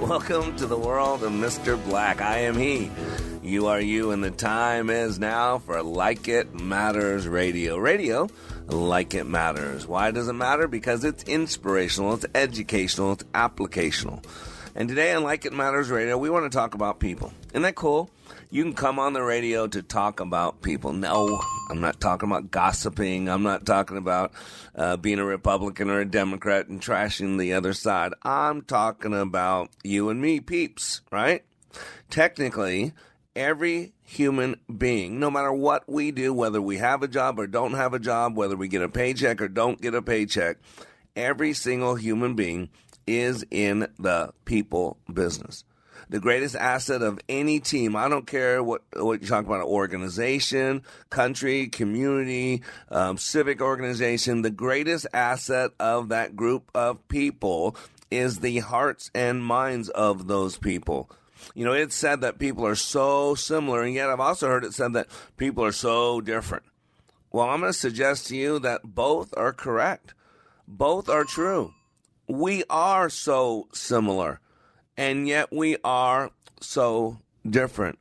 Welcome to the world of Mr. Black. I am he. You are you, and the time is now for Like It Matters Radio. Radio, like it matters. Why does it matter? Because it's inspirational, it's educational, it's applicational. And today on Like It Matters Radio, we want to talk about people. Isn't that cool? You can come on the radio to talk about people. No, I'm not talking about gossiping. I'm not talking about uh, being a Republican or a Democrat and trashing the other side. I'm talking about you and me, peeps, right? Technically, every human being, no matter what we do, whether we have a job or don't have a job, whether we get a paycheck or don't get a paycheck, every single human being is in the people business the greatest asset of any team. I don't care what what you talk about, organization, country, community, um, civic organization. The greatest asset of that group of people is the hearts and minds of those people. You know, it's said that people are so similar, and yet I've also heard it said that people are so different. Well, I'm going to suggest to you that both are correct. Both are true. We are so similar and yet we are so different.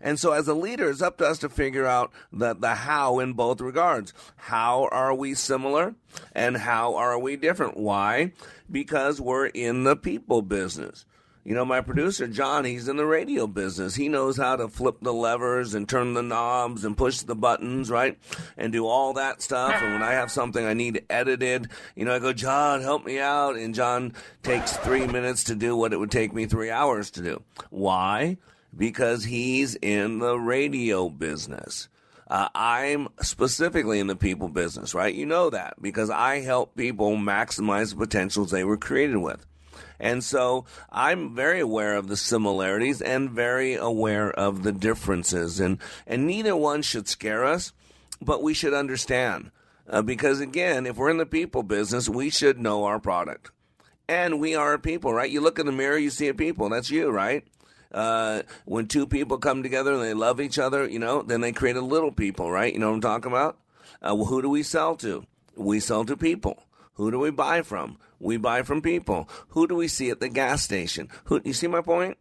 And so, as a leader, it's up to us to figure out the, the how in both regards. How are we similar and how are we different? Why? Because we're in the people business. You know, my producer, John, he's in the radio business. He knows how to flip the levers and turn the knobs and push the buttons, right? And do all that stuff. And when I have something I need edited, you know, I go, John, help me out. And John takes three minutes to do what it would take me three hours to do. Why? Because he's in the radio business. Uh, I'm specifically in the people business, right? You know that because I help people maximize the potentials they were created with. And so I'm very aware of the similarities and very aware of the differences. And, and neither one should scare us, but we should understand. Uh, because again, if we're in the people business, we should know our product. And we are people, right? You look in the mirror, you see a people. That's you, right? Uh, when two people come together and they love each other, you know, then they create a little people, right? You know what I'm talking about? Uh, well, who do we sell to? We sell to people. Who do we buy from? We buy from people. Who do we see at the gas station? Who you see my point?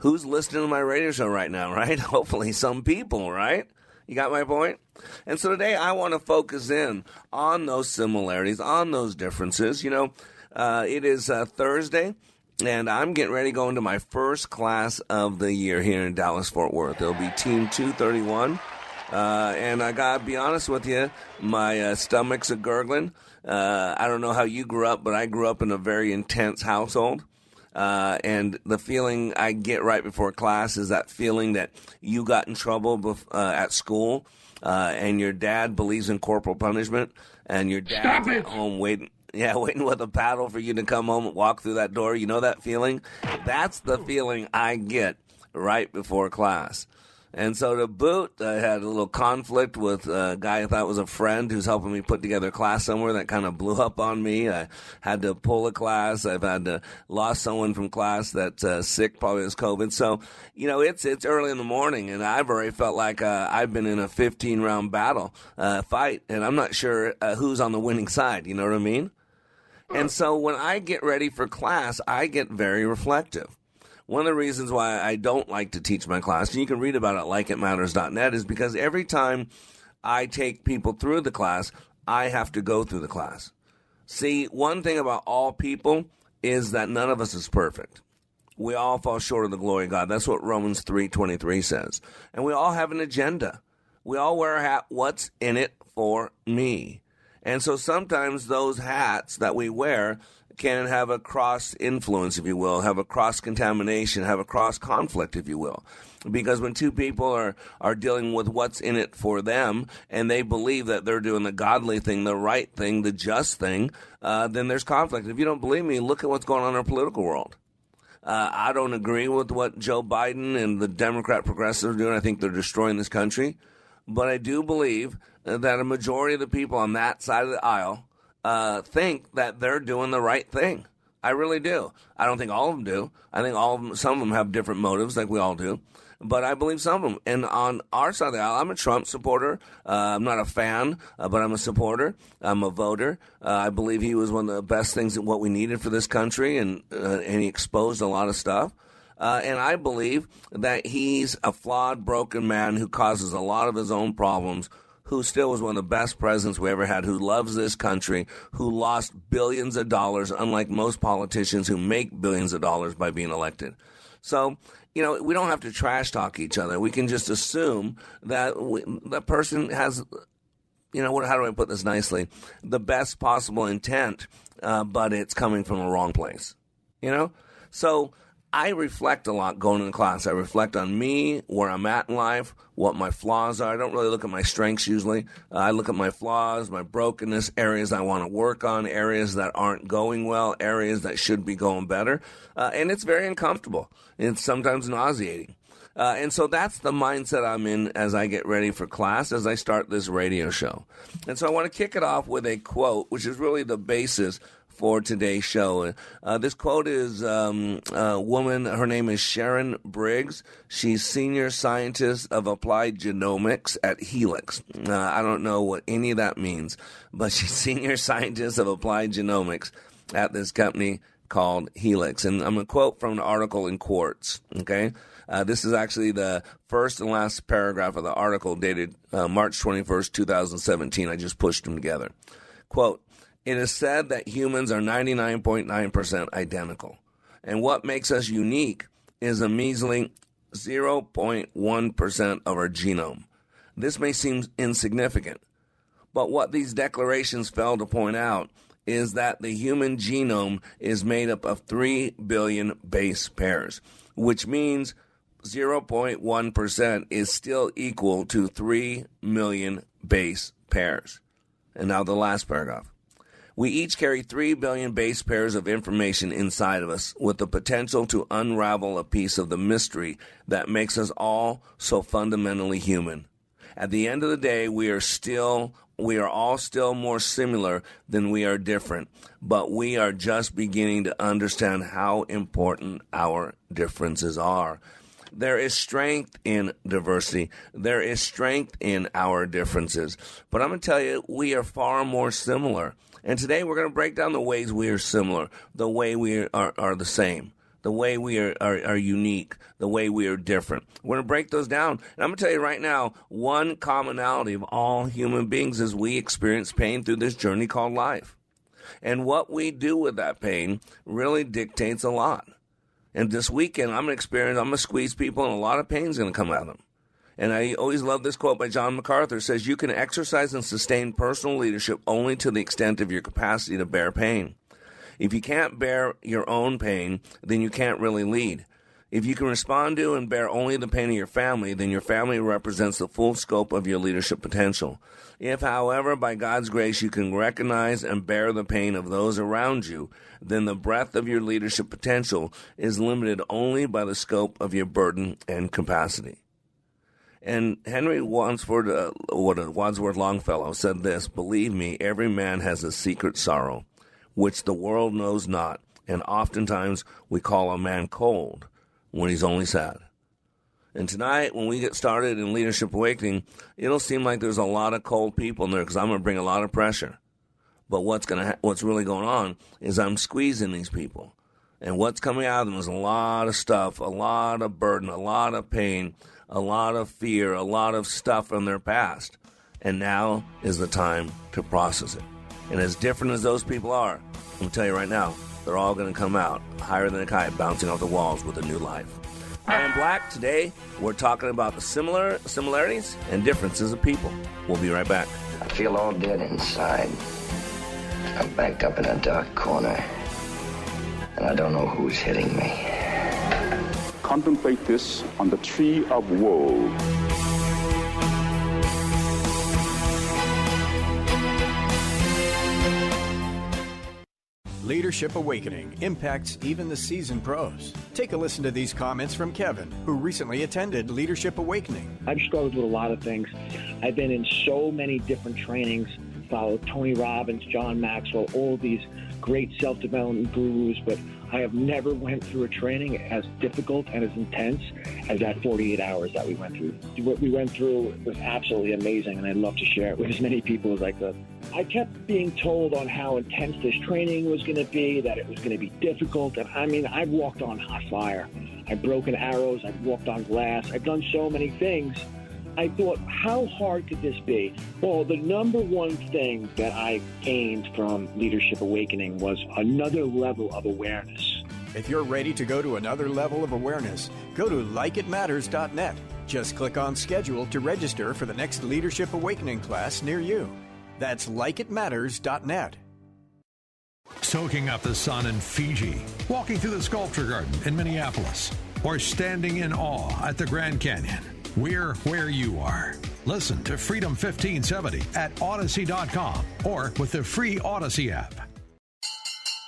Who's listening to my radio show right now, right? Hopefully some people, right? You got my point? And so today I want to focus in on those similarities, on those differences. You know, uh, it is uh, Thursday, and I'm getting ready to go into my first class of the year here in Dallas Fort Worth. It'll be Team 231. Uh, and I gotta be honest with you, my uh, stomach's a gurgling. Uh, I don't know how you grew up, but I grew up in a very intense household. Uh, and the feeling I get right before class is that feeling that you got in trouble bef- uh, at school, uh, and your dad believes in corporal punishment, and your dad's at home waiting. Yeah, waiting with a paddle for you to come home and walk through that door. You know that feeling? That's the feeling I get right before class. And so to boot, I had a little conflict with a guy I thought was a friend who's helping me put together a class somewhere that kind of blew up on me. I had to pull a class. I've had to lost someone from class that's uh, sick, probably has COVID. So, you know, it's it's early in the morning, and I've already felt like uh, I've been in a 15 round battle uh, fight, and I'm not sure uh, who's on the winning side. You know what I mean? And so when I get ready for class, I get very reflective. One of the reasons why I don't like to teach my class, and you can read about it at likeitmatters.net, is because every time I take people through the class, I have to go through the class. See, one thing about all people is that none of us is perfect. We all fall short of the glory of God. That's what Romans 3:23 says. And we all have an agenda. We all wear a hat. What's in it for me? And so sometimes those hats that we wear can have a cross influence, if you will, have a cross contamination, have a cross conflict, if you will. Because when two people are, are dealing with what's in it for them and they believe that they're doing the godly thing, the right thing, the just thing, uh, then there's conflict. If you don't believe me, look at what's going on in our political world. Uh, I don't agree with what Joe Biden and the Democrat progressives are doing. I think they're destroying this country. But I do believe that a majority of the people on that side of the aisle uh, think that they're doing the right thing. I really do. I don't think all of them do. I think all of them, some of them have different motives, like we all do. But I believe some of them. And on our side of the aisle, I'm a Trump supporter. Uh, I'm not a fan, uh, but I'm a supporter. I'm a voter. Uh, I believe he was one of the best things that what we needed for this country, and uh, and he exposed a lot of stuff. Uh, and I believe that he's a flawed, broken man who causes a lot of his own problems who still was one of the best presidents we ever had, who loves this country, who lost billions of dollars, unlike most politicians who make billions of dollars by being elected. So, you know, we don't have to trash talk each other. We can just assume that we, that person has, you know, what, how do I put this nicely? The best possible intent, uh, but it's coming from a wrong place. You know? So, I reflect a lot going into class. I reflect on me, where I'm at in life, what my flaws are. I don't really look at my strengths usually. Uh, I look at my flaws, my brokenness, areas I want to work on, areas that aren't going well, areas that should be going better. Uh, and it's very uncomfortable. It's sometimes nauseating. Uh, and so that's the mindset I'm in as I get ready for class, as I start this radio show. And so I want to kick it off with a quote, which is really the basis for today's show. Uh, this quote is um, a woman, her name is Sharon Briggs. She's senior scientist of applied genomics at Helix. Uh, I don't know what any of that means, but she's senior scientist of applied genomics at this company called Helix. And I'm going to quote from an article in Quartz, okay? Uh, this is actually the first and last paragraph of the article dated uh, March 21st, 2017. I just pushed them together. Quote, it is said that humans are 99.9% identical. And what makes us unique is a measly 0.1% of our genome. This may seem insignificant, but what these declarations fail to point out is that the human genome is made up of 3 billion base pairs, which means 0.1% is still equal to 3 million base pairs. And now the last paragraph. We each carry 3 billion base pairs of information inside of us with the potential to unravel a piece of the mystery that makes us all so fundamentally human. At the end of the day, we are still we are all still more similar than we are different, but we are just beginning to understand how important our differences are. There is strength in diversity. There is strength in our differences. But I'm going to tell you, we are far more similar. And today we're going to break down the ways we are similar, the way we are, are the same, the way we are, are, are unique, the way we are different. We're going to break those down. And I'm going to tell you right now one commonality of all human beings is we experience pain through this journey called life. And what we do with that pain really dictates a lot. And this weekend, I'm going to experience, I'm going to squeeze people, and a lot of pain's going to come out of them. And I always love this quote by John MacArthur says, You can exercise and sustain personal leadership only to the extent of your capacity to bear pain. If you can't bear your own pain, then you can't really lead. If you can respond to and bear only the pain of your family, then your family represents the full scope of your leadership potential. If, however, by God's grace you can recognize and bear the pain of those around you, then the breadth of your leadership potential is limited only by the scope of your burden and capacity. And Henry Wadsworth, uh, Wadsworth Longfellow said this Believe me, every man has a secret sorrow, which the world knows not, and oftentimes we call a man cold when he's only sad. And tonight, when we get started in Leadership Awakening, it'll seem like there's a lot of cold people in there because I'm going to bring a lot of pressure. But what's going to ha- what's really going on is I'm squeezing these people, and what's coming out of them is a lot of stuff, a lot of burden, a lot of pain, a lot of fear, a lot of stuff from their past. And now is the time to process it. And as different as those people are, I'm going to tell you right now, they're all going to come out higher than a kite, bouncing off the walls with a new life. I am Black. Today, we're talking about the similar similarities and differences of people. We'll be right back. I feel all dead inside. I'm backed up in a dark corner, and I don't know who's hitting me. Contemplate this on the tree of woe. Leadership Awakening impacts even the seasoned pros. Take a listen to these comments from Kevin, who recently attended Leadership Awakening. I've struggled with a lot of things. I've been in so many different trainings, followed Tony Robbins, John Maxwell, all these great self-development gurus, but I have never went through a training as difficult and as intense as that 48 hours that we went through. What we went through was absolutely amazing, and I'd love to share it with as many people as I could. I kept being told on how intense this training was going to be, that it was going to be difficult, and I mean, I've walked on hot fire. I've broken arrows, I've walked on glass, I've done so many things. I thought, how hard could this be? Well, the number one thing that I gained from Leadership Awakening was another level of awareness. If you're ready to go to another level of awareness, go to likeitmatters.net. Just click on schedule to register for the next Leadership Awakening class near you. That's likeitmatters.net. Soaking up the sun in Fiji, walking through the sculpture garden in Minneapolis, or standing in awe at the Grand Canyon. We're where you are. Listen to Freedom 1570 at Odyssey.com or with the free Odyssey app.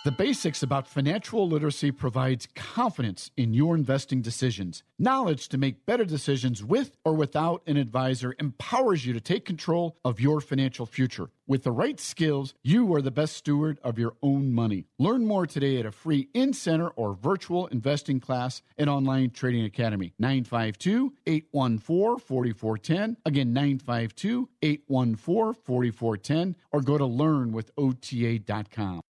The Basics About Financial Literacy provides confidence in your investing decisions. Knowledge to make better decisions with or without an advisor empowers you to take control of your financial future. With the right skills, you are the best steward of your own money. Learn more today at a free in center or virtual investing class at Online Trading Academy. 952 814 4410. Again, 952 814 4410. Or go to learnwithota.com.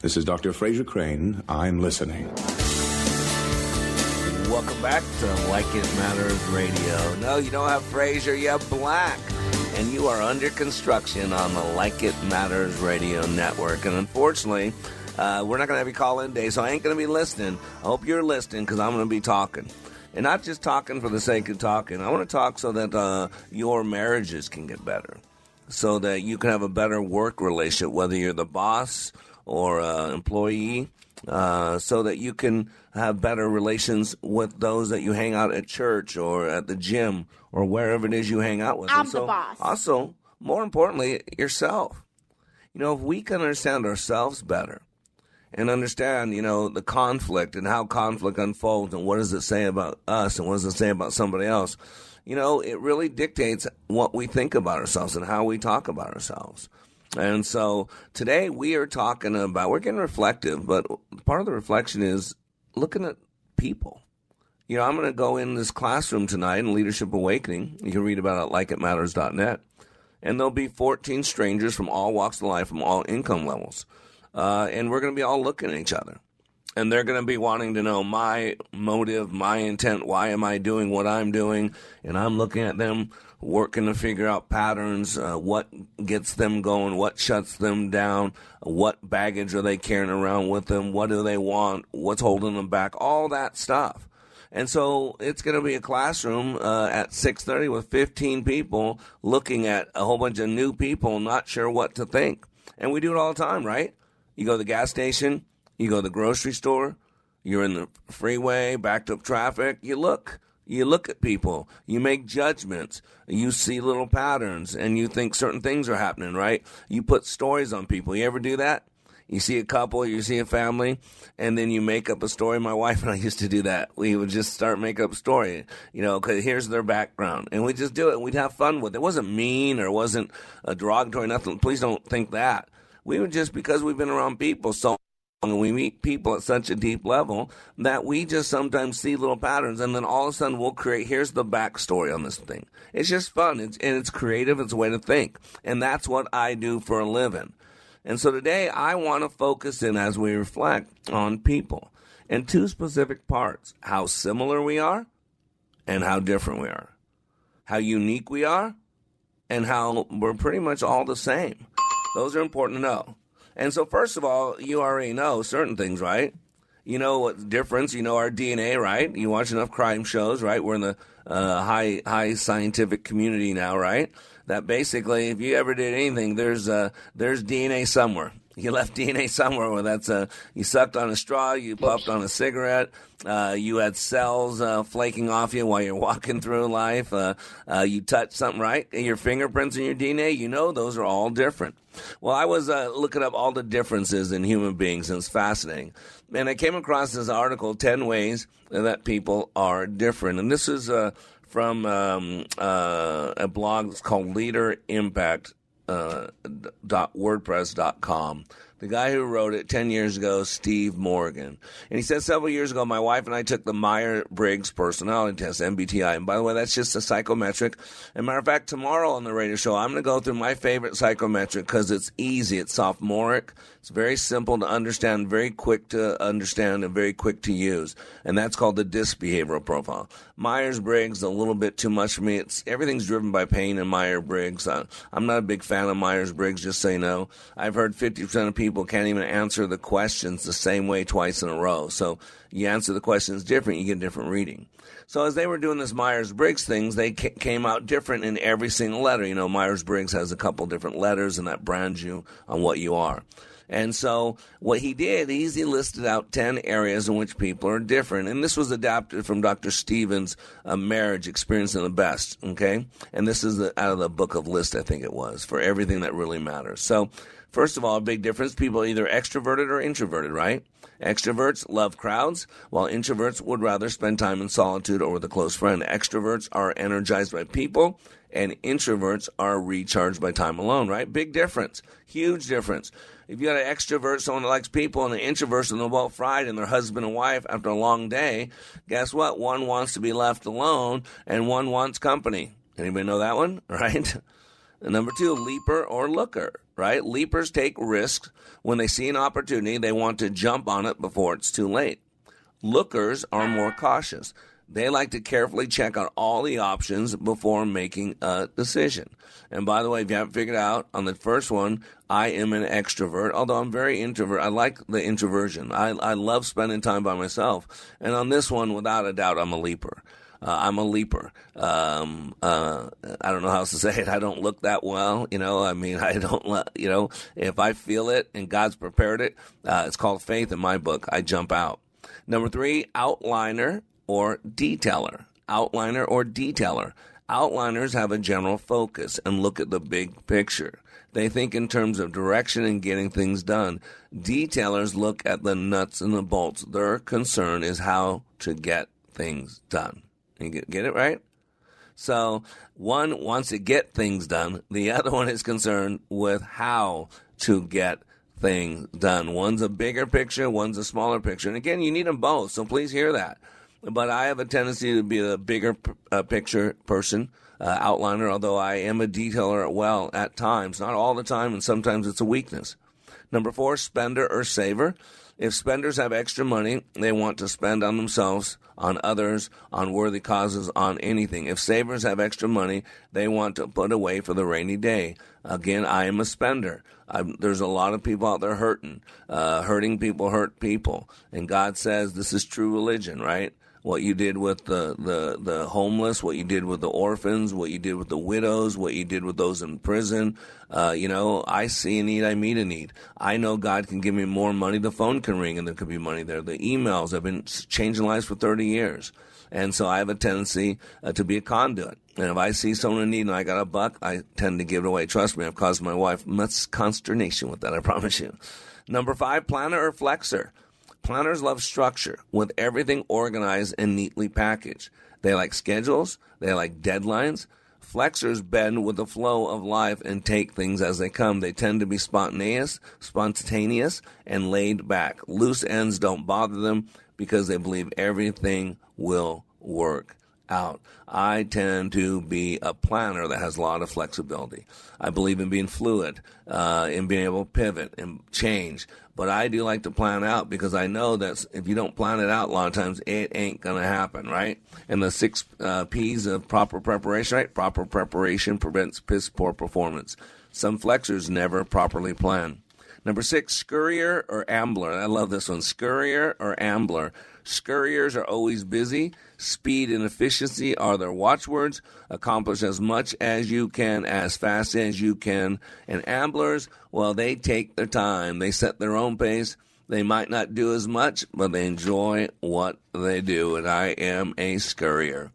This is Dr. Frasier Crane. I'm listening. Welcome back to Like It Matters Radio. No, you don't have Frasier, you have Black. And you are under construction on the Like It Matters Radio Network. And unfortunately, uh, we're not going to have you call in today, so I ain't going to be listening. I hope you're listening because I'm going to be talking. And not just talking for the sake of talking. I want to talk so that uh, your marriages can get better, so that you can have a better work relationship, whether you're the boss or uh, employee, uh, so that you can have better relations with those that you hang out at church or at the gym or wherever it is you hang out with. I'm so the boss. Also, more importantly, yourself. You know, if we can understand ourselves better and understand, you know, the conflict and how conflict unfolds and what does it say about us and what does it say about somebody else, you know, it really dictates what we think about ourselves and how we talk about ourselves. And so today we are talking about, we're getting reflective, but part of the reflection is looking at people. You know, I'm going to go in this classroom tonight in Leadership Awakening. You can read about it at likeitmatters.net. And there'll be 14 strangers from all walks of life, from all income levels. Uh, and we're going to be all looking at each other. And they're going to be wanting to know my motive, my intent. Why am I doing what I'm doing? And I'm looking at them working to figure out patterns, uh, what gets them going, what shuts them down, what baggage are they carrying around with them, what do they want, what's holding them back, all that stuff. And so it's going to be a classroom uh, at 6:30 with 15 people looking at a whole bunch of new people, not sure what to think. And we do it all the time, right? You go to the gas station, you go to the grocery store, you're in the freeway, backed up traffic, you look. You look at people, you make judgments, you see little patterns, and you think certain things are happening, right? You put stories on people. You ever do that? You see a couple, you see a family, and then you make up a story. My wife and I used to do that. We would just start make up story, you know, because here's their background, and we just do it. We'd have fun with it. It wasn't mean or wasn't a derogatory, nothing. Please don't think that. We would just because we've been around people so and we meet people at such a deep level that we just sometimes see little patterns and then all of a sudden we'll create here's the backstory on this thing. It's just fun. It's, and it's creative. It's a way to think. And that's what i do for a living. And so today i want to focus in as we reflect on people in two specific parts how similar we are and how different we are. How unique we are and how we're pretty much all the same. Those are important to know and so, first of all, you already know certain things, right? You know what difference. You know our DNA, right? You watch enough crime shows, right? We're in the uh, high high scientific community now, right? That basically, if you ever did anything, there's uh, there's DNA somewhere. You left DNA somewhere. Where that's a you sucked on a straw, you puffed on a cigarette, uh, you had cells uh, flaking off you while you're walking through life. Uh, uh, you touched something right, your fingerprints and your DNA. You know those are all different. Well, I was uh, looking up all the differences in human beings, and it's fascinating. And I came across this article, 10 Ways That People Are Different. And this is uh, from um, uh, a blog that's called Leader Impact. Uh, dot wordpress.com the guy who wrote it 10 years ago, Steve Morgan. And he said several years ago, my wife and I took the Myers Briggs personality test, MBTI. And by the way, that's just a psychometric. As matter of fact, tomorrow on the radio show, I'm going to go through my favorite psychometric because it's easy. It's sophomoric. It's very simple to understand, very quick to understand, and very quick to use. And that's called the DISC behavioral profile. Myers Briggs, a little bit too much for me. It's everything's driven by pain in Myers Briggs. I'm not a big fan of Myers Briggs, just you know. I've heard 50% of people can't even answer the questions the same way twice in a row. So you answer the questions different, you get a different reading. So as they were doing this Myers Briggs things, they came out different in every single letter. You know, Myers Briggs has a couple different letters, and that brands you on what you are. And so what he did, is he listed out 10 areas in which people are different. And this was adapted from Dr. Stevens' uh, Marriage Experiencing the Best, okay? And this is the, out of the book of list, I think it was, for everything that really matters. So, first of all, a big difference. People are either extroverted or introverted, right? Extroverts love crowds, while introverts would rather spend time in solitude or with a close friend. Extroverts are energized by people, and introverts are recharged by time alone, right? Big difference. Huge difference. If you got an extrovert, someone that likes people, and an introvert, and they're both fried and their husband and wife after a long day, guess what? One wants to be left alone and one wants company. Anybody know that one? Right? And number two, leaper or looker, right? Leapers take risks. When they see an opportunity, they want to jump on it before it's too late. Lookers are more cautious. They like to carefully check out all the options before making a decision. And by the way, if you haven't figured out on the first one, I am an extrovert, although I'm very introvert. I like the introversion. I, I love spending time by myself. And on this one, without a doubt, I'm a leaper. Uh, I'm a leaper. Um, uh, I don't know how else to say it. I don't look that well, you know. I mean, I don't, you know, if I feel it and God's prepared it, uh, it's called faith in my book. I jump out. Number three, outliner or detailer. Outliner or detailer. Outliners have a general focus and look at the big picture. They think in terms of direction and getting things done. Detailers look at the nuts and the bolts. Their concern is how to get things done. You get, get it right? So one wants to get things done. The other one is concerned with how to get things done. One's a bigger picture, one's a smaller picture. And again, you need them both. So please hear that but I have a tendency to be a bigger uh, picture person, uh, outliner, although I am a detailer well at times, not all the time, and sometimes it's a weakness. Number four, spender or saver. If spenders have extra money, they want to spend on themselves, on others, on worthy causes, on anything. If savers have extra money, they want to put away for the rainy day. Again, I am a spender. I'm, there's a lot of people out there hurting. Uh, hurting people hurt people. And God says this is true religion, right? What you did with the, the, the homeless, what you did with the orphans, what you did with the widows, what you did with those in prison. Uh, you know, I see a need, I meet a need. I know God can give me more money. The phone can ring and there could be money there. The emails have been changing lives for 30 years. And so I have a tendency uh, to be a conduit. And if I see someone in need and I got a buck, I tend to give it away. Trust me, I've caused my wife much consternation with that, I promise you. Number five, planner or flexor. Planners love structure with everything organized and neatly packaged. They like schedules, they like deadlines. Flexors bend with the flow of life and take things as they come. They tend to be spontaneous, spontaneous, and laid back. Loose ends don't bother them because they believe everything will work out. I tend to be a planner that has a lot of flexibility. I believe in being fluid, uh, in being able to pivot and change. But I do like to plan out because I know that if you don't plan it out, a lot of times it ain't going to happen, right? And the six uh, P's of proper preparation, right? Proper preparation prevents piss poor performance. Some flexors never properly plan. Number six, scurrier or ambler. I love this one. Scurrier or ambler. Scurriers are always busy. Speed and efficiency are their watchwords. Accomplish as much as you can, as fast as you can. And amblers, well, they take their time. They set their own pace. They might not do as much, but they enjoy what they do. And I am a scurrier.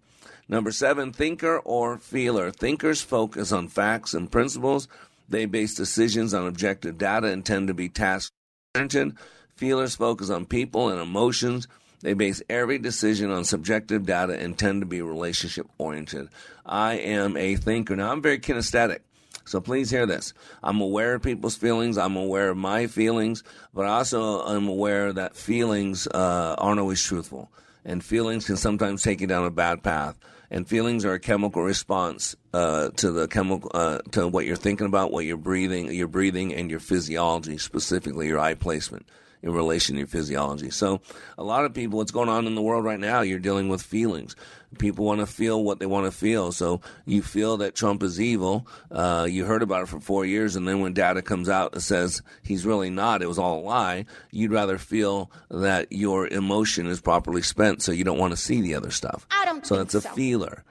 Number seven, thinker or feeler. Thinkers focus on facts and principles. They base decisions on objective data and tend to be task oriented. Feelers focus on people and emotions. They base every decision on subjective data and tend to be relationship oriented. I am a thinker. Now, I'm very kinesthetic. So please hear this. I'm aware of people's feelings. I'm aware of my feelings, but also I'm aware that feelings uh, aren't always truthful. And feelings can sometimes take you down a bad path. And feelings are a chemical response uh, to the chemical uh, to what you're thinking about, what you're breathing, your breathing, and your physiology, specifically your eye placement in relation to your physiology. So, a lot of people, what's going on in the world right now, you're dealing with feelings. People want to feel what they want to feel. So, you feel that Trump is evil. Uh, you heard about it for four years, and then when data comes out that says he's really not, it was all a lie, you'd rather feel that your emotion is properly spent, so you don't want to see the other stuff. I don't so, that's a so. feeler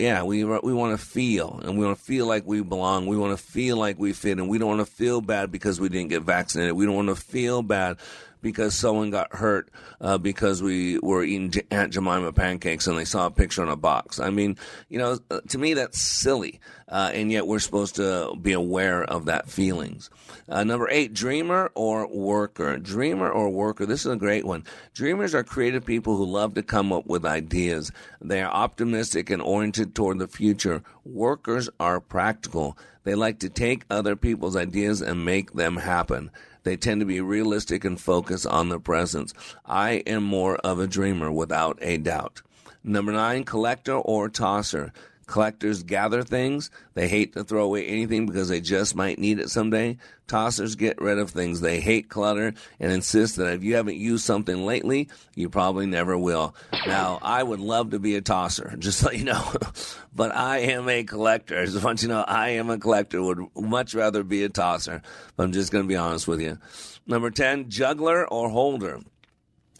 yeah, we we want to feel, and we want to feel like we belong. We want to feel like we fit, and we don't want to feel bad because we didn't get vaccinated. We don't want to feel bad because someone got hurt uh, because we were eating Aunt Jemima pancakes and they saw a picture on a box. I mean, you know, uh, to me that's silly, uh, and yet we're supposed to be aware of that feelings. Uh, number eight, dreamer or worker. Dreamer or worker. This is a great one. Dreamers are creative people who love to come up with ideas. They are optimistic and oriented toward the future. Workers are practical. They like to take other people's ideas and make them happen. They tend to be realistic and focus on the presence. I am more of a dreamer without a doubt. Number nine, collector or tosser. Collectors gather things. They hate to throw away anything because they just might need it someday. Tossers get rid of things. They hate clutter and insist that if you haven't used something lately, you probably never will. Now, I would love to be a tosser, just so you know, but I am a collector. I just want you to know I am a collector. Would much rather be a tosser, but I'm just going to be honest with you. Number 10, juggler or holder.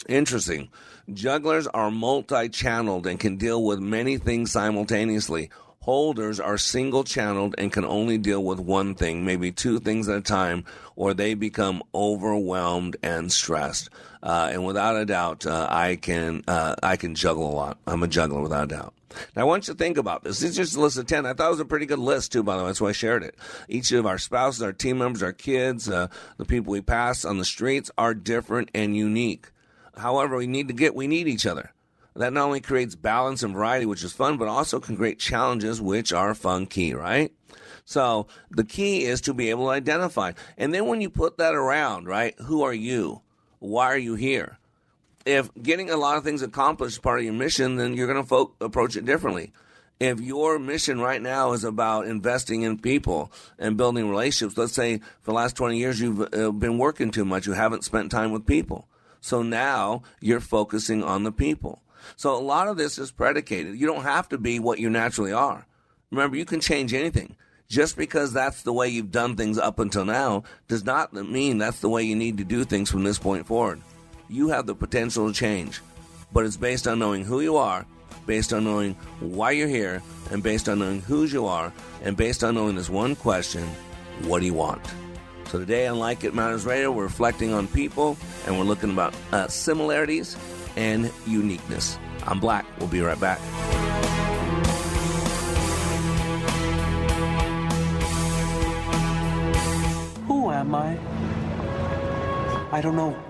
Interesting. Jugglers are multi channeled and can deal with many things simultaneously. Holders are single channeled and can only deal with one thing, maybe two things at a time, or they become overwhelmed and stressed. Uh, and without a doubt, uh, I can uh, I can juggle a lot. I'm a juggler without a doubt. Now, I want you to think about this. This is just a list of 10. I thought it was a pretty good list, too, by the way. That's why I shared it. Each of our spouses, our team members, our kids, uh, the people we pass on the streets are different and unique. However, we need to get, we need each other. That not only creates balance and variety, which is fun, but also can create challenges, which are fun key, right? So the key is to be able to identify. And then when you put that around, right, who are you? Why are you here? If getting a lot of things accomplished is part of your mission, then you're going to fo- approach it differently. If your mission right now is about investing in people and building relationships, let's say for the last 20 years you've uh, been working too much, you haven't spent time with people So now you're focusing on the people. So a lot of this is predicated. You don't have to be what you naturally are. Remember, you can change anything. Just because that's the way you've done things up until now does not mean that's the way you need to do things from this point forward. You have the potential to change, but it's based on knowing who you are, based on knowing why you're here, and based on knowing whose you are, and based on knowing this one question what do you want? So today on Like It Matters Radio, we're reflecting on people and we're looking about uh, similarities and uniqueness. I'm Black. We'll be right back. Who am I? I don't know.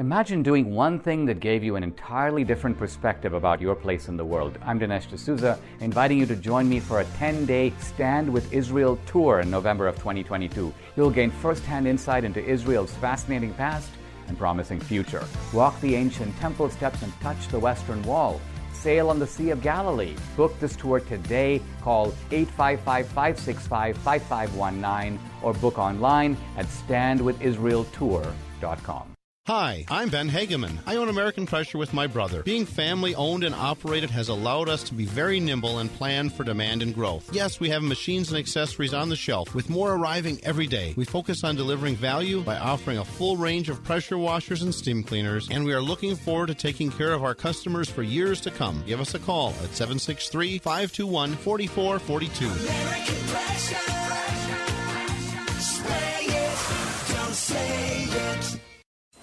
Imagine doing one thing that gave you an entirely different perspective about your place in the world. I'm Dinesh D'Souza, inviting you to join me for a 10 day Stand with Israel tour in November of 2022. You'll gain first hand insight into Israel's fascinating past and promising future. Walk the ancient temple steps and touch the Western Wall. Sail on the Sea of Galilee. Book this tour today. Call 855 565 5519 or book online at standwithisraeltour.com. Hi, I'm Ben Hageman. I own American Pressure with my brother. Being family owned and operated has allowed us to be very nimble and plan for demand and growth. Yes, we have machines and accessories on the shelf, with more arriving every day. We focus on delivering value by offering a full range of pressure washers and steam cleaners, and we are looking forward to taking care of our customers for years to come. Give us a call at 763 521 4442. American Pressure. Spray it, don't say it.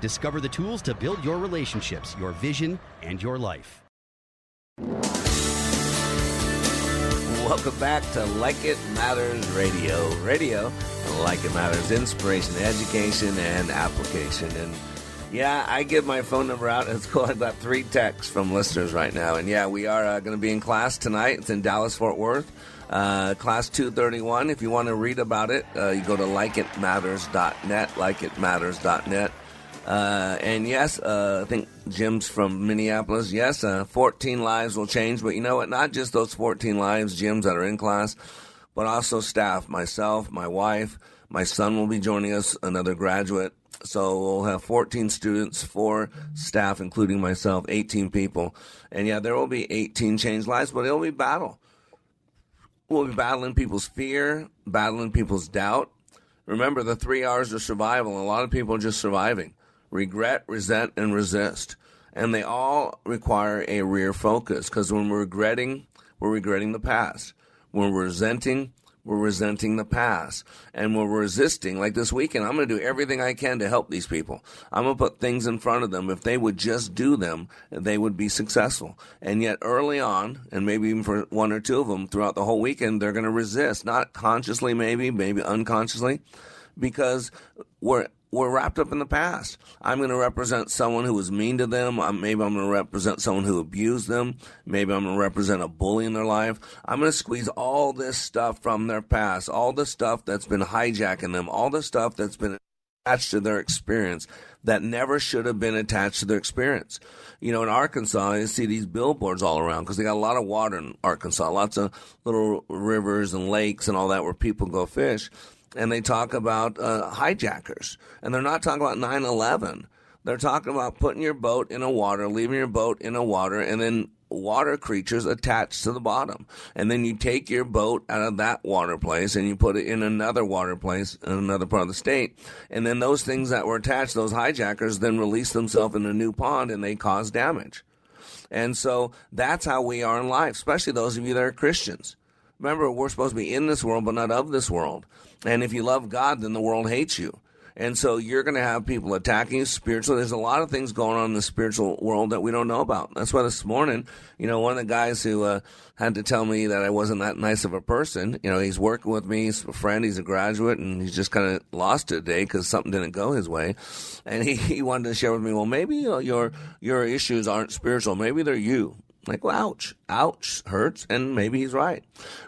Discover the tools to build your relationships, your vision, and your life. Welcome back to Like It Matters Radio. Radio, like it matters, inspiration, education, and application. And yeah, I give my phone number out. It's cool. I've got three texts from listeners right now. And yeah, we are uh, going to be in class tonight. It's in Dallas, Fort Worth. Uh, class 231. If you want to read about it, uh, you go to likeitmatters.net, likeitmatters.net. Uh, and yes, uh, I think Jim's from Minneapolis. Yes, uh, 14 lives will change, but you know what? Not just those 14 lives, Jim's that are in class, but also staff. Myself, my wife, my son will be joining us, another graduate. So we'll have 14 students, four staff, including myself, 18 people. And yeah, there will be 18 changed lives, but it'll be battle. We'll be battling people's fear, battling people's doubt. Remember the three R's of survival. A lot of people are just surviving regret, resent, and resist. And they all require a rear focus because when we're regretting, we're regretting the past. When we're resenting, We're resenting the past and when we're resisting. Like this weekend, I'm going to do everything I can to help these people. I'm going to put things in front of them. If they would just do them, they would be successful. And yet early on, and maybe even for one or two of them throughout the whole weekend, they're going to resist, not consciously, maybe, maybe unconsciously, because we're we're wrapped up in the past. I'm going to represent someone who was mean to them. Uh, maybe I'm going to represent someone who abused them. Maybe I'm going to represent a bully in their life. I'm going to squeeze all this stuff from their past, all the stuff that's been hijacking them, all the stuff that's been attached to their experience that never should have been attached to their experience. You know, in Arkansas, you see these billboards all around because they got a lot of water in Arkansas, lots of little rivers and lakes and all that where people go fish and they talk about uh, hijackers, and they're not talking about 9/11. They're talking about putting your boat in a water, leaving your boat in a water, and then water creatures attached to the bottom. And then you take your boat out of that water place and you put it in another water place in another part of the state. And then those things that were attached, those hijackers, then release themselves in a new pond and they cause damage. And so that's how we are in life, especially those of you that are Christians. Remember, we're supposed to be in this world, but not of this world. And if you love God, then the world hates you. And so you're going to have people attacking you spiritually. There's a lot of things going on in the spiritual world that we don't know about. That's why this morning, you know, one of the guys who uh, had to tell me that I wasn't that nice of a person, you know, he's working with me, he's a friend, he's a graduate, and he's just kind of lost today because something didn't go his way. And he, he wanted to share with me, well, maybe you know, your your issues aren't spiritual. Maybe they're you. Like, well, ouch, ouch, hurts, and maybe he's right,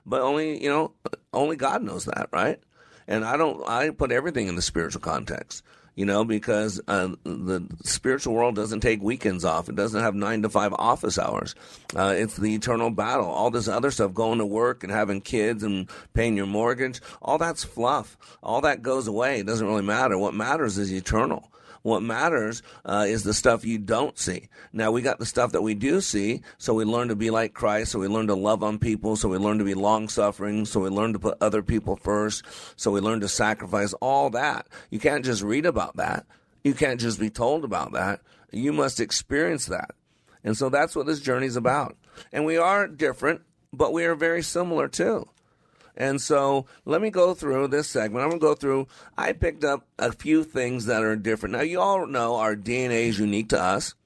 but only you know, only God knows that, right? And I don't, I put everything in the spiritual context, you know, because uh, the spiritual world doesn't take weekends off. It doesn't have nine to five office hours. Uh, it's the eternal battle. All this other stuff, going to work and having kids and paying your mortgage, all that's fluff. All that goes away. It doesn't really matter. What matters is eternal. What matters uh, is the stuff you don't see. Now we got the stuff that we do see, so we learn to be like Christ, so we learn to love on people, so we learn to be long suffering, so we learn to put other people first, so we learn to sacrifice all that. You can't just read about that. You can't just be told about that. You must experience that. And so that's what this journey is about. And we are different, but we are very similar too. And so let me go through this segment. I'm going to go through, I picked up a few things that are different. Now, you all know our DNA is unique to us,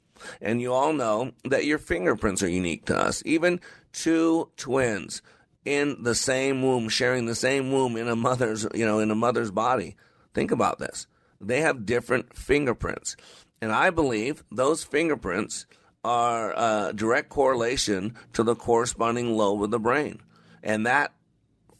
and you all know that your fingerprints are unique to us. Even two twins in the same womb, sharing the same womb in a mother's, you know, in a mother's body. Think about this. They have different fingerprints. And I believe those fingerprints are a direct correlation to the corresponding lobe of the brain. And that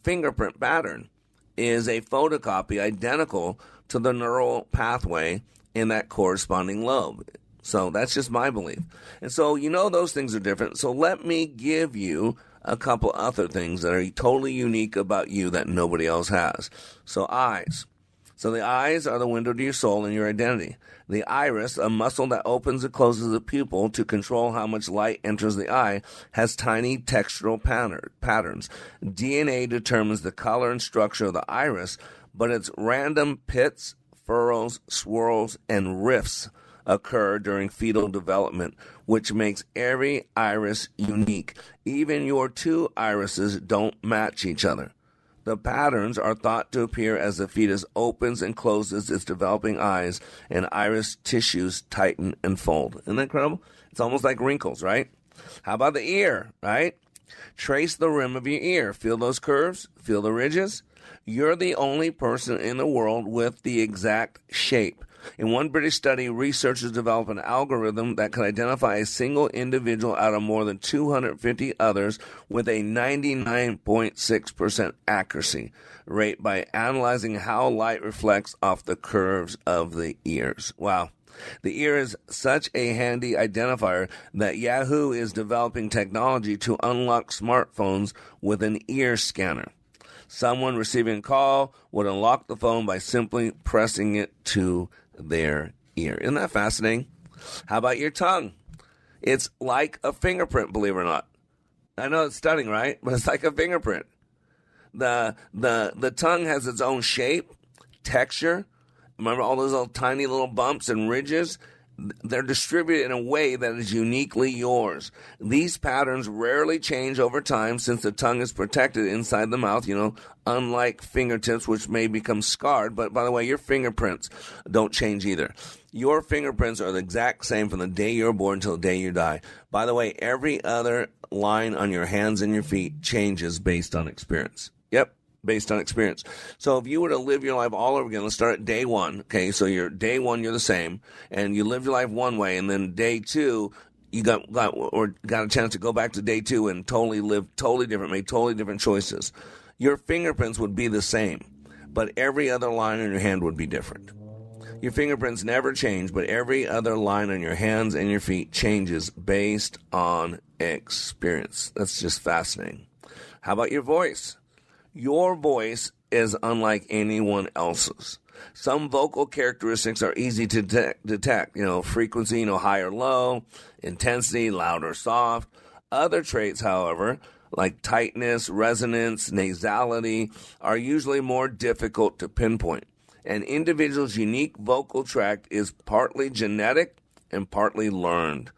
fingerprint pattern is a photocopy identical to the neural pathway in that corresponding lobe. So that's just my belief. And so you know those things are different. So let me give you a couple other things that are totally unique about you that nobody else has. So eyes. So the eyes are the window to your soul and your identity. The iris, a muscle that opens and closes the pupil to control how much light enters the eye, has tiny textural pattern, patterns. DNA determines the color and structure of the iris, but its random pits, furrows, swirls, and rifts occur during fetal development, which makes every iris unique. Even your two irises don't match each other. The patterns are thought to appear as the fetus opens and closes its developing eyes and iris tissues tighten and fold. Isn't that incredible? It's almost like wrinkles, right? How about the ear, right? Trace the rim of your ear. Feel those curves? Feel the ridges? You're the only person in the world with the exact shape. In one British study, researchers developed an algorithm that could identify a single individual out of more than 250 others with a 99.6% accuracy rate by analyzing how light reflects off the curves of the ears. Wow. The ear is such a handy identifier that Yahoo is developing technology to unlock smartphones with an ear scanner. Someone receiving a call would unlock the phone by simply pressing it to their ear. Isn't that fascinating? How about your tongue? It's like a fingerprint, believe it or not. I know it's stunning, right? But it's like a fingerprint. The the the tongue has its own shape, texture. Remember all those little tiny little bumps and ridges? they're distributed in a way that is uniquely yours. These patterns rarely change over time since the tongue is protected inside the mouth, you know, unlike fingertips, which may become scarred. But by the way, your fingerprints don't change either. Your fingerprints are the exact same from the day you're born until the day you die. By the way, every other line on your hands and your feet changes based on experience. Yep based on experience. So if you were to live your life all over again, let's start at day one. Okay, so you're day one, you're the same, and you live your life one way, and then day two, you got got or got a chance to go back to day two and totally live totally different, make totally different choices. Your fingerprints would be the same, but every other line on your hand would be different. Your fingerprints never change, but every other line on your hands and your feet changes based on experience. That's just fascinating. How about your voice? Your voice is unlike anyone else's. Some vocal characteristics are easy to detect, detect, you know, frequency, you know, high or low, intensity, loud or soft. Other traits, however, like tightness, resonance, nasality, are usually more difficult to pinpoint. An individual's unique vocal tract is partly genetic and partly learned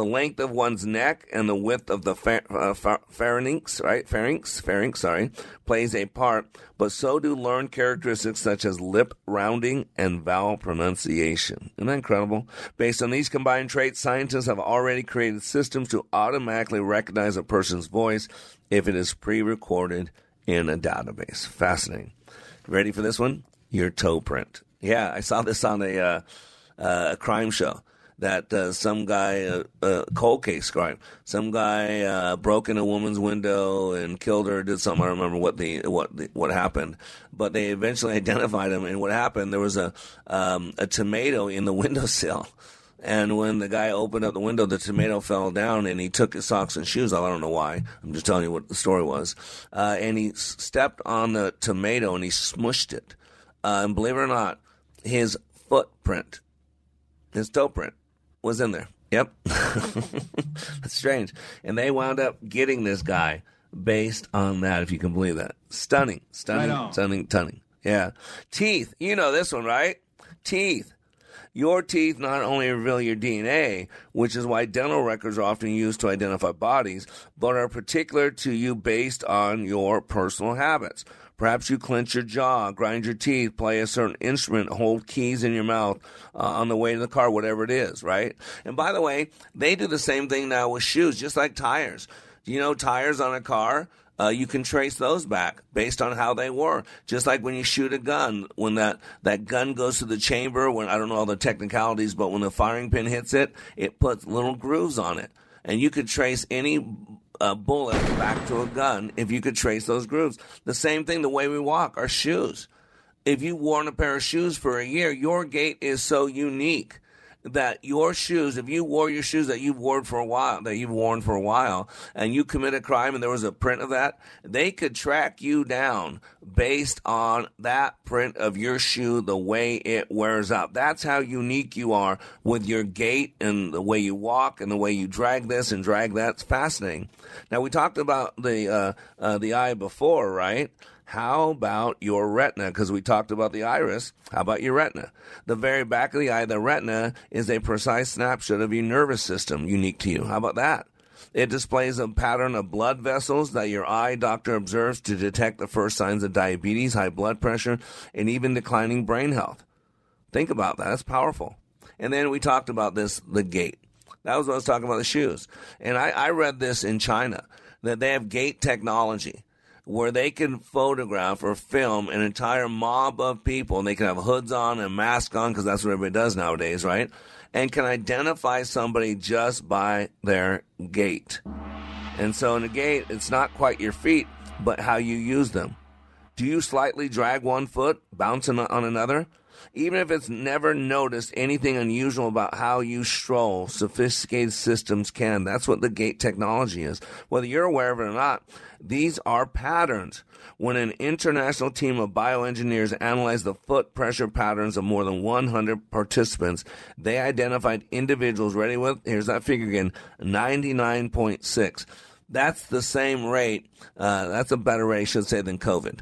the length of one's neck and the width of the uh, pha- pharynx, right? Pharynx, pharynx, sorry, plays a part, but so do learned characteristics such as lip rounding and vowel pronunciation. Isn't that incredible? Based on these combined traits, scientists have already created systems to automatically recognize a person's voice if it is pre-recorded in a database. Fascinating. Ready for this one? Your toe print. Yeah, I saw this on a uh, uh, crime show that uh, some guy, uh, uh, cold case crime, some guy uh, broke in a woman's window and killed her. Did something. I don't remember what the what the, what happened, but they eventually identified him. And what happened? There was a um, a tomato in the windowsill. And when the guy opened up the window, the tomato fell down, and he took his socks and shoes off. I don't know why. I'm just telling you what the story was. Uh, and he stepped on the tomato and he smushed it. Uh, and believe it or not, his footprint, his toe print, was in there. Yep. That's strange. And they wound up getting this guy based on that, if you can believe that. Stunning, stunning, Right stunning, stunning. Yeah. Teeth. You know this one, right? Teeth. Your teeth not only reveal your DNA, which is why dental records are often used to identify bodies, but are particular to you based on your personal habits. Perhaps you clench your jaw, grind your teeth, play a certain instrument, hold keys in your mouth uh, on the way to the car, whatever it is, right? And by the way, they do the same thing now with shoes, just like tires. Do you know tires on a car? Uh, you can trace those back based on how they were. Just like when you shoot a gun, when that, that gun goes to the chamber, when I don't know all the technicalities, but when the firing pin hits it, it puts little grooves on it. And you could trace any uh, bullet back to a gun if you could trace those grooves. The same thing the way we walk, our shoes. If you've worn a pair of shoes for a year, your gait is so unique that your shoes, if you wore your shoes that you've worn for a while, that you've worn for a while, and you commit a crime and there was a print of that, they could track you down based on that print of your shoe, the way it wears out. That's how unique you are with your gait and the way you walk and the way you drag this and drag that. It's fascinating. Now we talked about the uh, uh, the eye before, right? How about your retina? Because we talked about the iris. How about your retina? The very back of the eye, the retina, is a precise snapshot of your nervous system, unique to you. How about that? It displays a pattern of blood vessels that your eye doctor observes to detect the first signs of diabetes, high blood pressure, and even declining brain health. Think about that. That's powerful. And then we talked about this, the gait. That was what I was talking about, the shoes. And I, I read this in China, that they have gait technology where they can photograph or film an entire mob of people and they can have hoods on and masks on because that's what everybody does nowadays, right? And can identify somebody just by their gait. And so in a gait, it's not quite your feet, but how you use them. Do you slightly drag one foot, bouncing on another? Even if it's never noticed anything unusual about how you stroll, sophisticated systems can. That's what the gait technology is. Whether you're aware of it or not, these are patterns. When an international team of bioengineers analyzed the foot pressure patterns of more than 100 participants, they identified individuals ready with, here's that figure again, 99.6. That's the same rate, uh, that's a better rate, I should say, than COVID.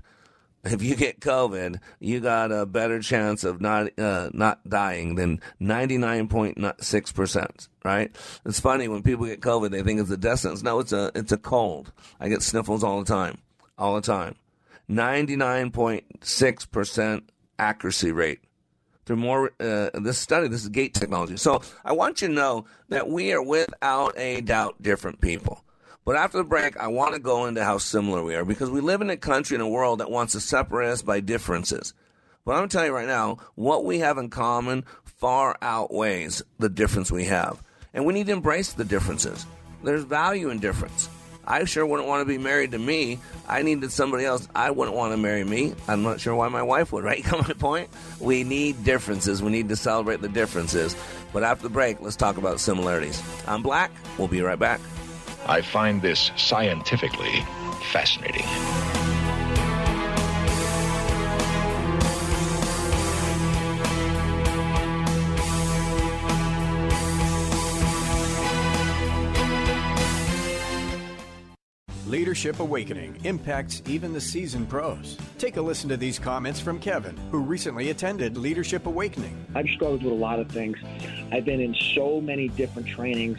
If you get COVID, you got a better chance of not uh, not dying than 99.6 percent. Right? It's funny when people get COVID, they think it's a death sentence. No, it's a it's a cold. I get sniffles all the time, all the time. 99.6 percent accuracy rate through more uh, this study. This is gait technology. So I want you to know that we are without a doubt different people. But after the break, I want to go into how similar we are because we live in a country and a world that wants to separate us by differences. But I'm going to tell you right now, what we have in common far outweighs the difference we have. And we need to embrace the differences. There's value in difference. I sure wouldn't want to be married to me. I needed somebody else. I wouldn't want to marry me. I'm not sure why my wife would, right? Come my point? We need differences. We need to celebrate the differences. But after the break, let's talk about similarities. I'm Black. We'll be right back. I find this scientifically fascinating. Leadership Awakening impacts even the seasoned pros. Take a listen to these comments from Kevin, who recently attended Leadership Awakening. I've struggled with a lot of things. I've been in so many different trainings,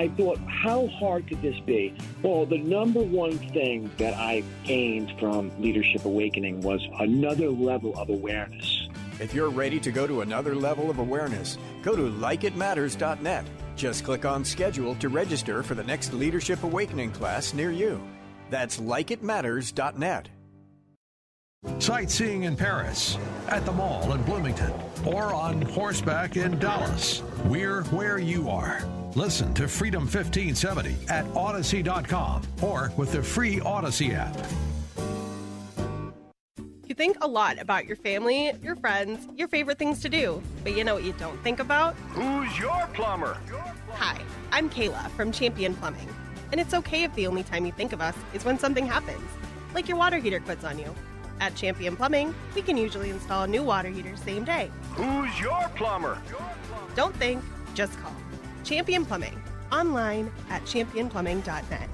I thought, how hard could this be? Well, the number one thing that I gained from Leadership Awakening was another level of awareness. If you're ready to go to another level of awareness, go to likeitmatters.net. Just click on schedule to register for the next Leadership Awakening class near you. That's likeitmatters.net. Sightseeing in Paris, at the mall in Bloomington, or on horseback in Dallas. We're where you are. Listen to Freedom 1570 at Odyssey.com or with the free Odyssey app. You think a lot about your family, your friends, your favorite things to do, but you know what you don't think about? Who's your plumber? Hi, I'm Kayla from Champion Plumbing. And it's okay if the only time you think of us is when something happens, like your water heater quits on you. At Champion Plumbing, we can usually install a new water heater same day. Who's your plumber? Don't think, just call. Champion Plumbing, online at championplumbing.net.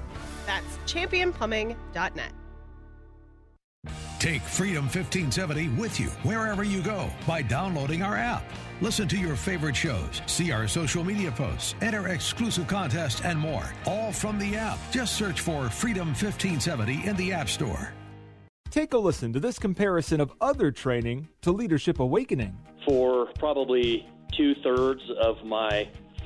That's championplumbing.net. Take Freedom 1570 with you wherever you go by downloading our app. Listen to your favorite shows, see our social media posts, enter exclusive contests, and more. All from the app. Just search for Freedom 1570 in the App Store. Take a listen to this comparison of other training to Leadership Awakening. For probably two thirds of my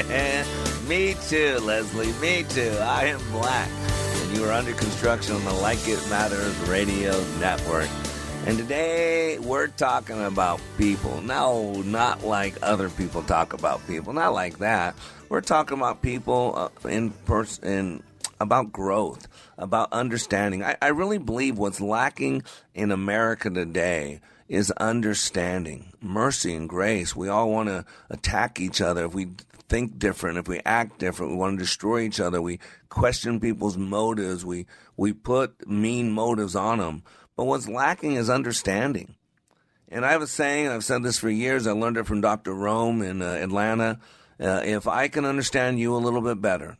me too, Leslie. Me too. I am black. And you are under construction on the Like It Matters radio network. And today we're talking about people. No, not like other people talk about people. Not like that. We're talking about people uh, in person, about growth, about understanding. I, I really believe what's lacking in America today is understanding, mercy, and grace. We all want to attack each other. If we think different, if we act different, we want to destroy each other. We question people's motives. We we put mean motives on them. But what's lacking is understanding. And I have a saying, I've said this for years. I learned it from Dr. Rome in uh, Atlanta. Uh, if I can understand you a little bit better,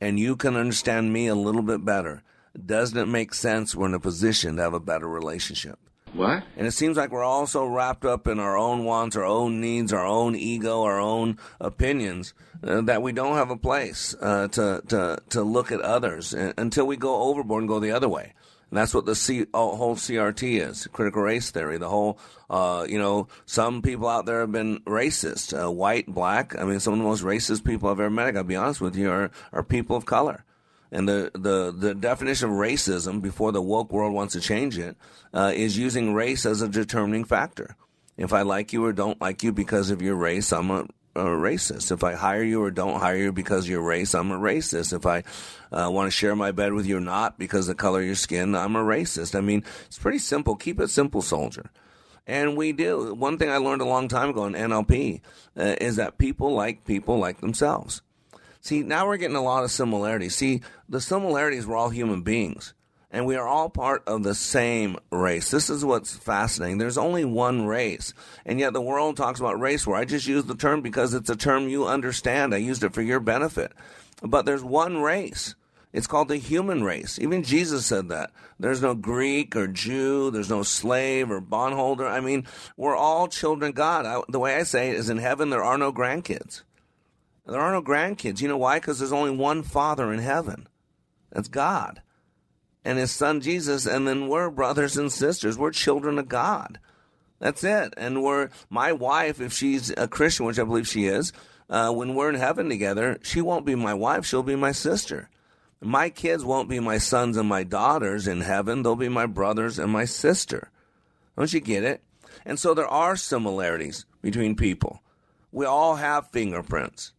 and you can understand me a little bit better, doesn't it make sense we're in a position to have a better relationship? What? And it seems like we're all so wrapped up in our own wants, our own needs, our own ego, our own opinions uh, that we don't have a place uh, to, to, to look at others uh, until we go overboard and go the other way. And that's what the C, uh, whole CRT is, critical race theory. The whole, uh, you know, some people out there have been racist, uh, white, black. I mean, some of the most racist people I've ever met, I gotta be honest with you, are, are people of color. And the, the, the definition of racism, before the woke world wants to change it, uh, is using race as a determining factor. If I like you or don't like you because of your race, I'm a, a racist. If I hire you or don't hire you because of your race, I'm a racist. If I uh, want to share my bed with you or not because of the color of your skin, I'm a racist. I mean, it's pretty simple. Keep it simple, soldier. And we do. One thing I learned a long time ago in NLP uh, is that people like people like themselves. See, now we're getting a lot of similarities. See, the similarities we're all human beings, and we are all part of the same race. This is what's fascinating. There's only one race, and yet the world talks about race war. I just use the term because it's a term you understand. I used it for your benefit. But there's one race. It's called the human race. Even Jesus said that. There's no Greek or Jew. There's no slave or bondholder. I mean, we're all children of God. I, the way I say it is in heaven, there are no grandkids. There are no grandkids. You know why? Because there's only one Father in heaven. That's God. And His Son Jesus. And then we're brothers and sisters. We're children of God. That's it. And we're, my wife, if she's a Christian, which I believe she is, uh, when we're in heaven together, she won't be my wife. She'll be my sister. My kids won't be my sons and my daughters in heaven. They'll be my brothers and my sister. Don't you get it? And so there are similarities between people. We all have fingerprints.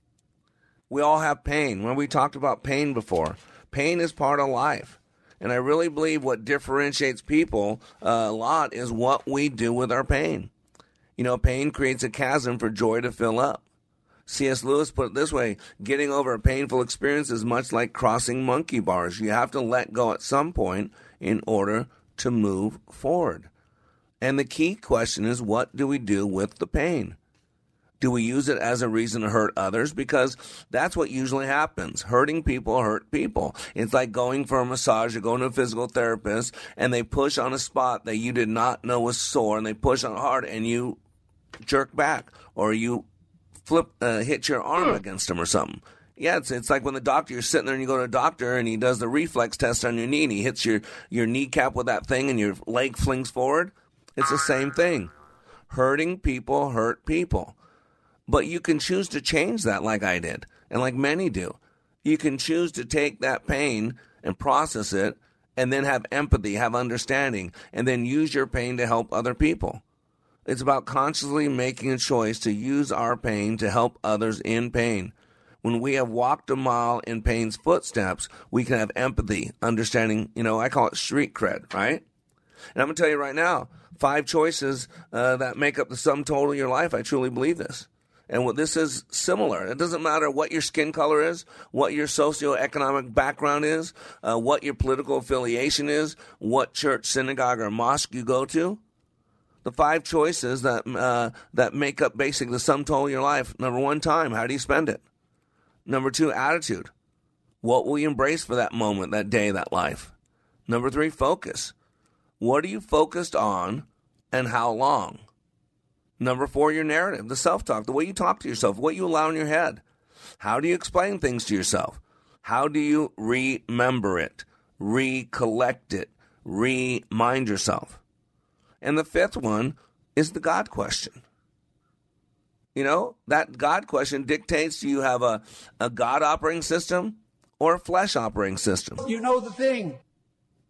We all have pain. When we talked about pain before, pain is part of life. And I really believe what differentiates people uh, a lot is what we do with our pain. You know, pain creates a chasm for joy to fill up. C.S. Lewis put it this way getting over a painful experience is much like crossing monkey bars. You have to let go at some point in order to move forward. And the key question is what do we do with the pain? Do we use it as a reason to hurt others? Because that's what usually happens. Hurting people hurt people. It's like going for a massage or going to a physical therapist and they push on a spot that you did not know was sore and they push on hard and you jerk back or you flip, uh, hit your arm against them or something. Yeah, it's, it's like when the doctor, you're sitting there and you go to a doctor and he does the reflex test on your knee and he hits your, your kneecap with that thing and your leg flings forward. It's the same thing. Hurting people hurt people. But you can choose to change that like I did and like many do. You can choose to take that pain and process it and then have empathy, have understanding, and then use your pain to help other people. It's about consciously making a choice to use our pain to help others in pain. When we have walked a mile in pain's footsteps, we can have empathy, understanding, you know, I call it street cred, right? And I'm going to tell you right now, five choices uh, that make up the sum total of your life. I truly believe this. And what this is similar. It doesn't matter what your skin color is, what your socioeconomic background is, uh, what your political affiliation is, what church, synagogue, or mosque you go to. The five choices that uh, that make up basically the sum total of your life. Number one, time. How do you spend it? Number two, attitude. What will you embrace for that moment, that day, that life? Number three, focus. What are you focused on and how long? Number four, your narrative, the self talk, the way you talk to yourself, what you allow in your head. How do you explain things to yourself? How do you remember it, recollect it, remind yourself? And the fifth one is the God question. You know, that God question dictates do you have a, a God operating system or a flesh operating system? You know the thing.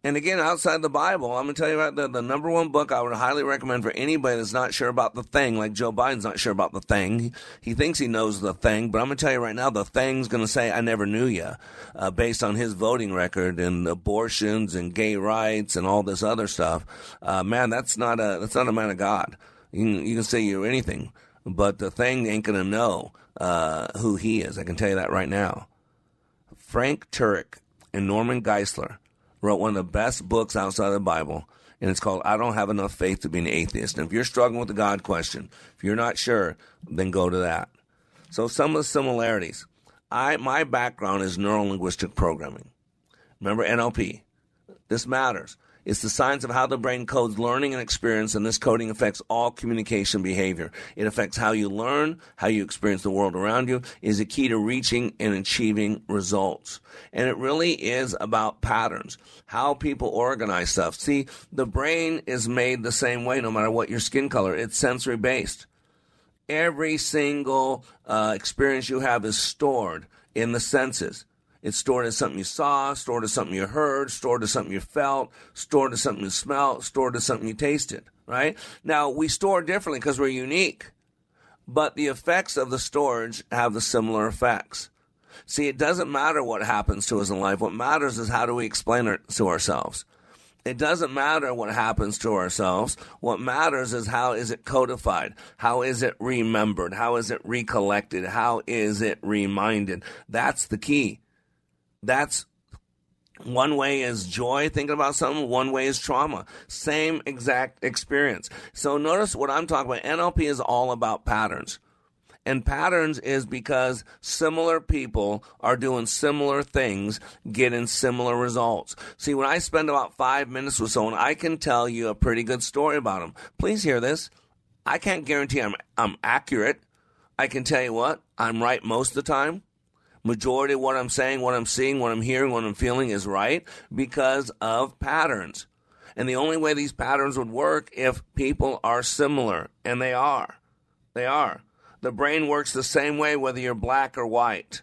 And again, outside the Bible, I'm going to tell you about the, the number one book I would highly recommend for anybody that's not sure about the thing, like Joe Biden's not sure about the thing. He, thinks he knows the thing, but I'm going to tell you right now, the thing's going to say, I never knew you, uh, based on his voting record and abortions and gay rights and all this other stuff. Uh, man, that's not a, that's not a man of God. You can, you can say you're anything, but the thing ain't going to know, uh, who he is. I can tell you that right now. Frank Turek and Norman Geisler wrote one of the best books outside of the Bible, and it's called I Don't Have Enough Faith to Be an Atheist. And if you're struggling with the God question, if you're not sure, then go to that. So some of the similarities. I my background is neuro linguistic programming. Remember NLP. This matters. It's the science of how the brain codes learning and experience, and this coding affects all communication behavior. It affects how you learn, how you experience the world around you, is a key to reaching and achieving results. And it really is about patterns, how people organize stuff. See, the brain is made the same way no matter what your skin color. It's sensory based. Every single uh, experience you have is stored in the senses. It's stored as something you saw, stored as something you heard, stored as something you felt, stored as something you smelled, stored as something you tasted, right? Now, we store differently because we're unique, but the effects of the storage have the similar effects. See, it doesn't matter what happens to us in life. What matters is how do we explain it to ourselves. It doesn't matter what happens to ourselves. What matters is how is it codified? How is it remembered? How is it recollected? How is it reminded? That's the key. That's one way is joy, thinking about something. One way is trauma. Same exact experience. So notice what I'm talking about. NLP is all about patterns. And patterns is because similar people are doing similar things, getting similar results. See, when I spend about five minutes with someone, I can tell you a pretty good story about them. Please hear this. I can't guarantee I'm, I'm accurate. I can tell you what, I'm right most of the time majority of what I'm saying, what I'm seeing, what I'm hearing, what I'm feeling is right because of patterns. And the only way these patterns would work if people are similar, and they are. They are. The brain works the same way whether you're black or white.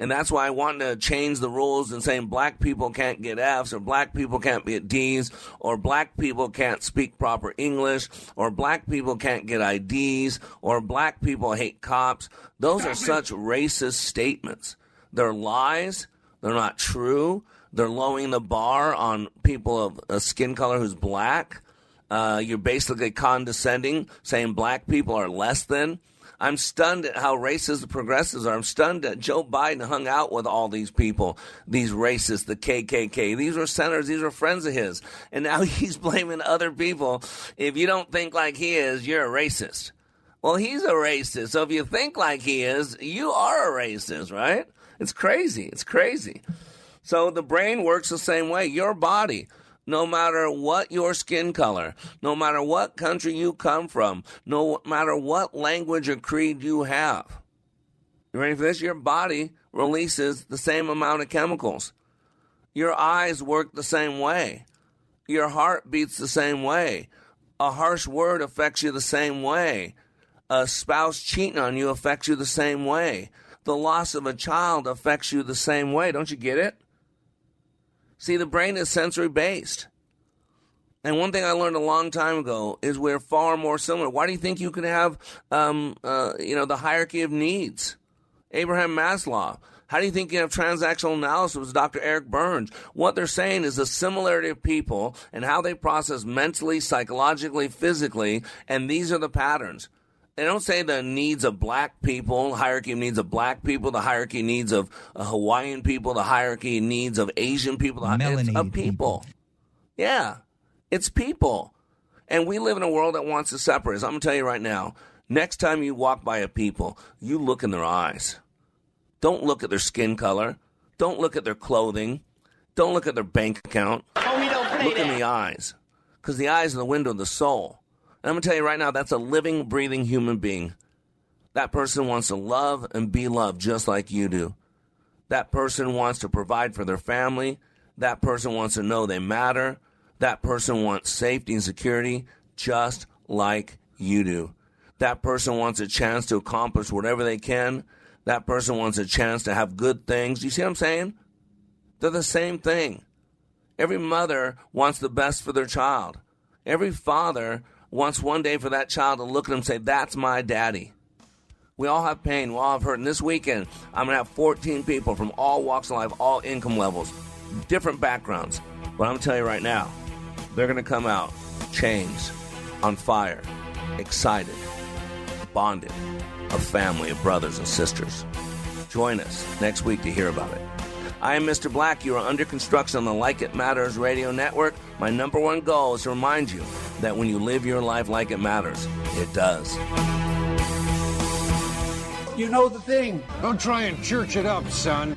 And that's why I want to change the rules and saying black people can't get F's or black people can't get D's or black people can't speak proper English or black people can't get IDs or black people hate cops. Those are such racist statements. They're lies. They're not true. They're lowering the bar on people of a skin color who's black. Uh, you're basically condescending, saying black people are less than. I'm stunned at how racist the progressives are. I'm stunned that Joe Biden hung out with all these people, these racists, the KKK. These were senators, these were friends of his. And now he's blaming other people. If you don't think like he is, you're a racist. Well, he's a racist. So if you think like he is, you are a racist, right? It's crazy. It's crazy. So the brain works the same way. Your body no matter what your skin color, no matter what country you come from, no matter what language or creed you have. You ready for this? Your body releases the same amount of chemicals. Your eyes work the same way. Your heart beats the same way. A harsh word affects you the same way. A spouse cheating on you affects you the same way. The loss of a child affects you the same way. Don't you get it? See, the brain is sensory based. And one thing I learned a long time ago is we're far more similar. Why do you think you can have, um, uh, you know, the hierarchy of needs? Abraham Maslow. How do you think you have transactional analysis with Dr. Eric Burns? What they're saying is the similarity of people and how they process mentally, psychologically, physically, and these are the patterns. They don't say the needs of black people, hierarchy of needs of black people, the hierarchy needs of uh, Hawaiian people, the hierarchy needs of Asian people, the it's of people. Yeah, it's people. And we live in a world that wants to separate us. I'm going to tell you right now next time you walk by a people, you look in their eyes. Don't look at their skin color. Don't look at their clothing. Don't look at their bank account. look in the eyes. Because the eyes are the window of the soul. And I'm going to tell you right now, that's a living, breathing human being. That person wants to love and be loved just like you do. That person wants to provide for their family. That person wants to know they matter. That person wants safety and security just like you do. That person wants a chance to accomplish whatever they can. That person wants a chance to have good things. You see what I'm saying? They're the same thing. Every mother wants the best for their child. Every father wants one day for that child to look at him and say, That's my daddy. We all have pain, we all have hurt. And this weekend, I'm going to have 14 people from all walks of life, all income levels, different backgrounds. But I'm to tell you right now, they're going to come out changed, on fire, excited, bonded, a family of brothers and sisters. Join us next week to hear about it. I am Mr. Black. You are under construction on the Like It Matters radio network. My number one goal is to remind you that when you live your life like it matters, it does. You know the thing. Don't try and church it up, son.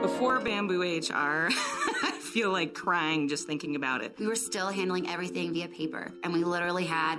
Before Bamboo HR, I feel like crying just thinking about it. We were still handling everything via paper, and we literally had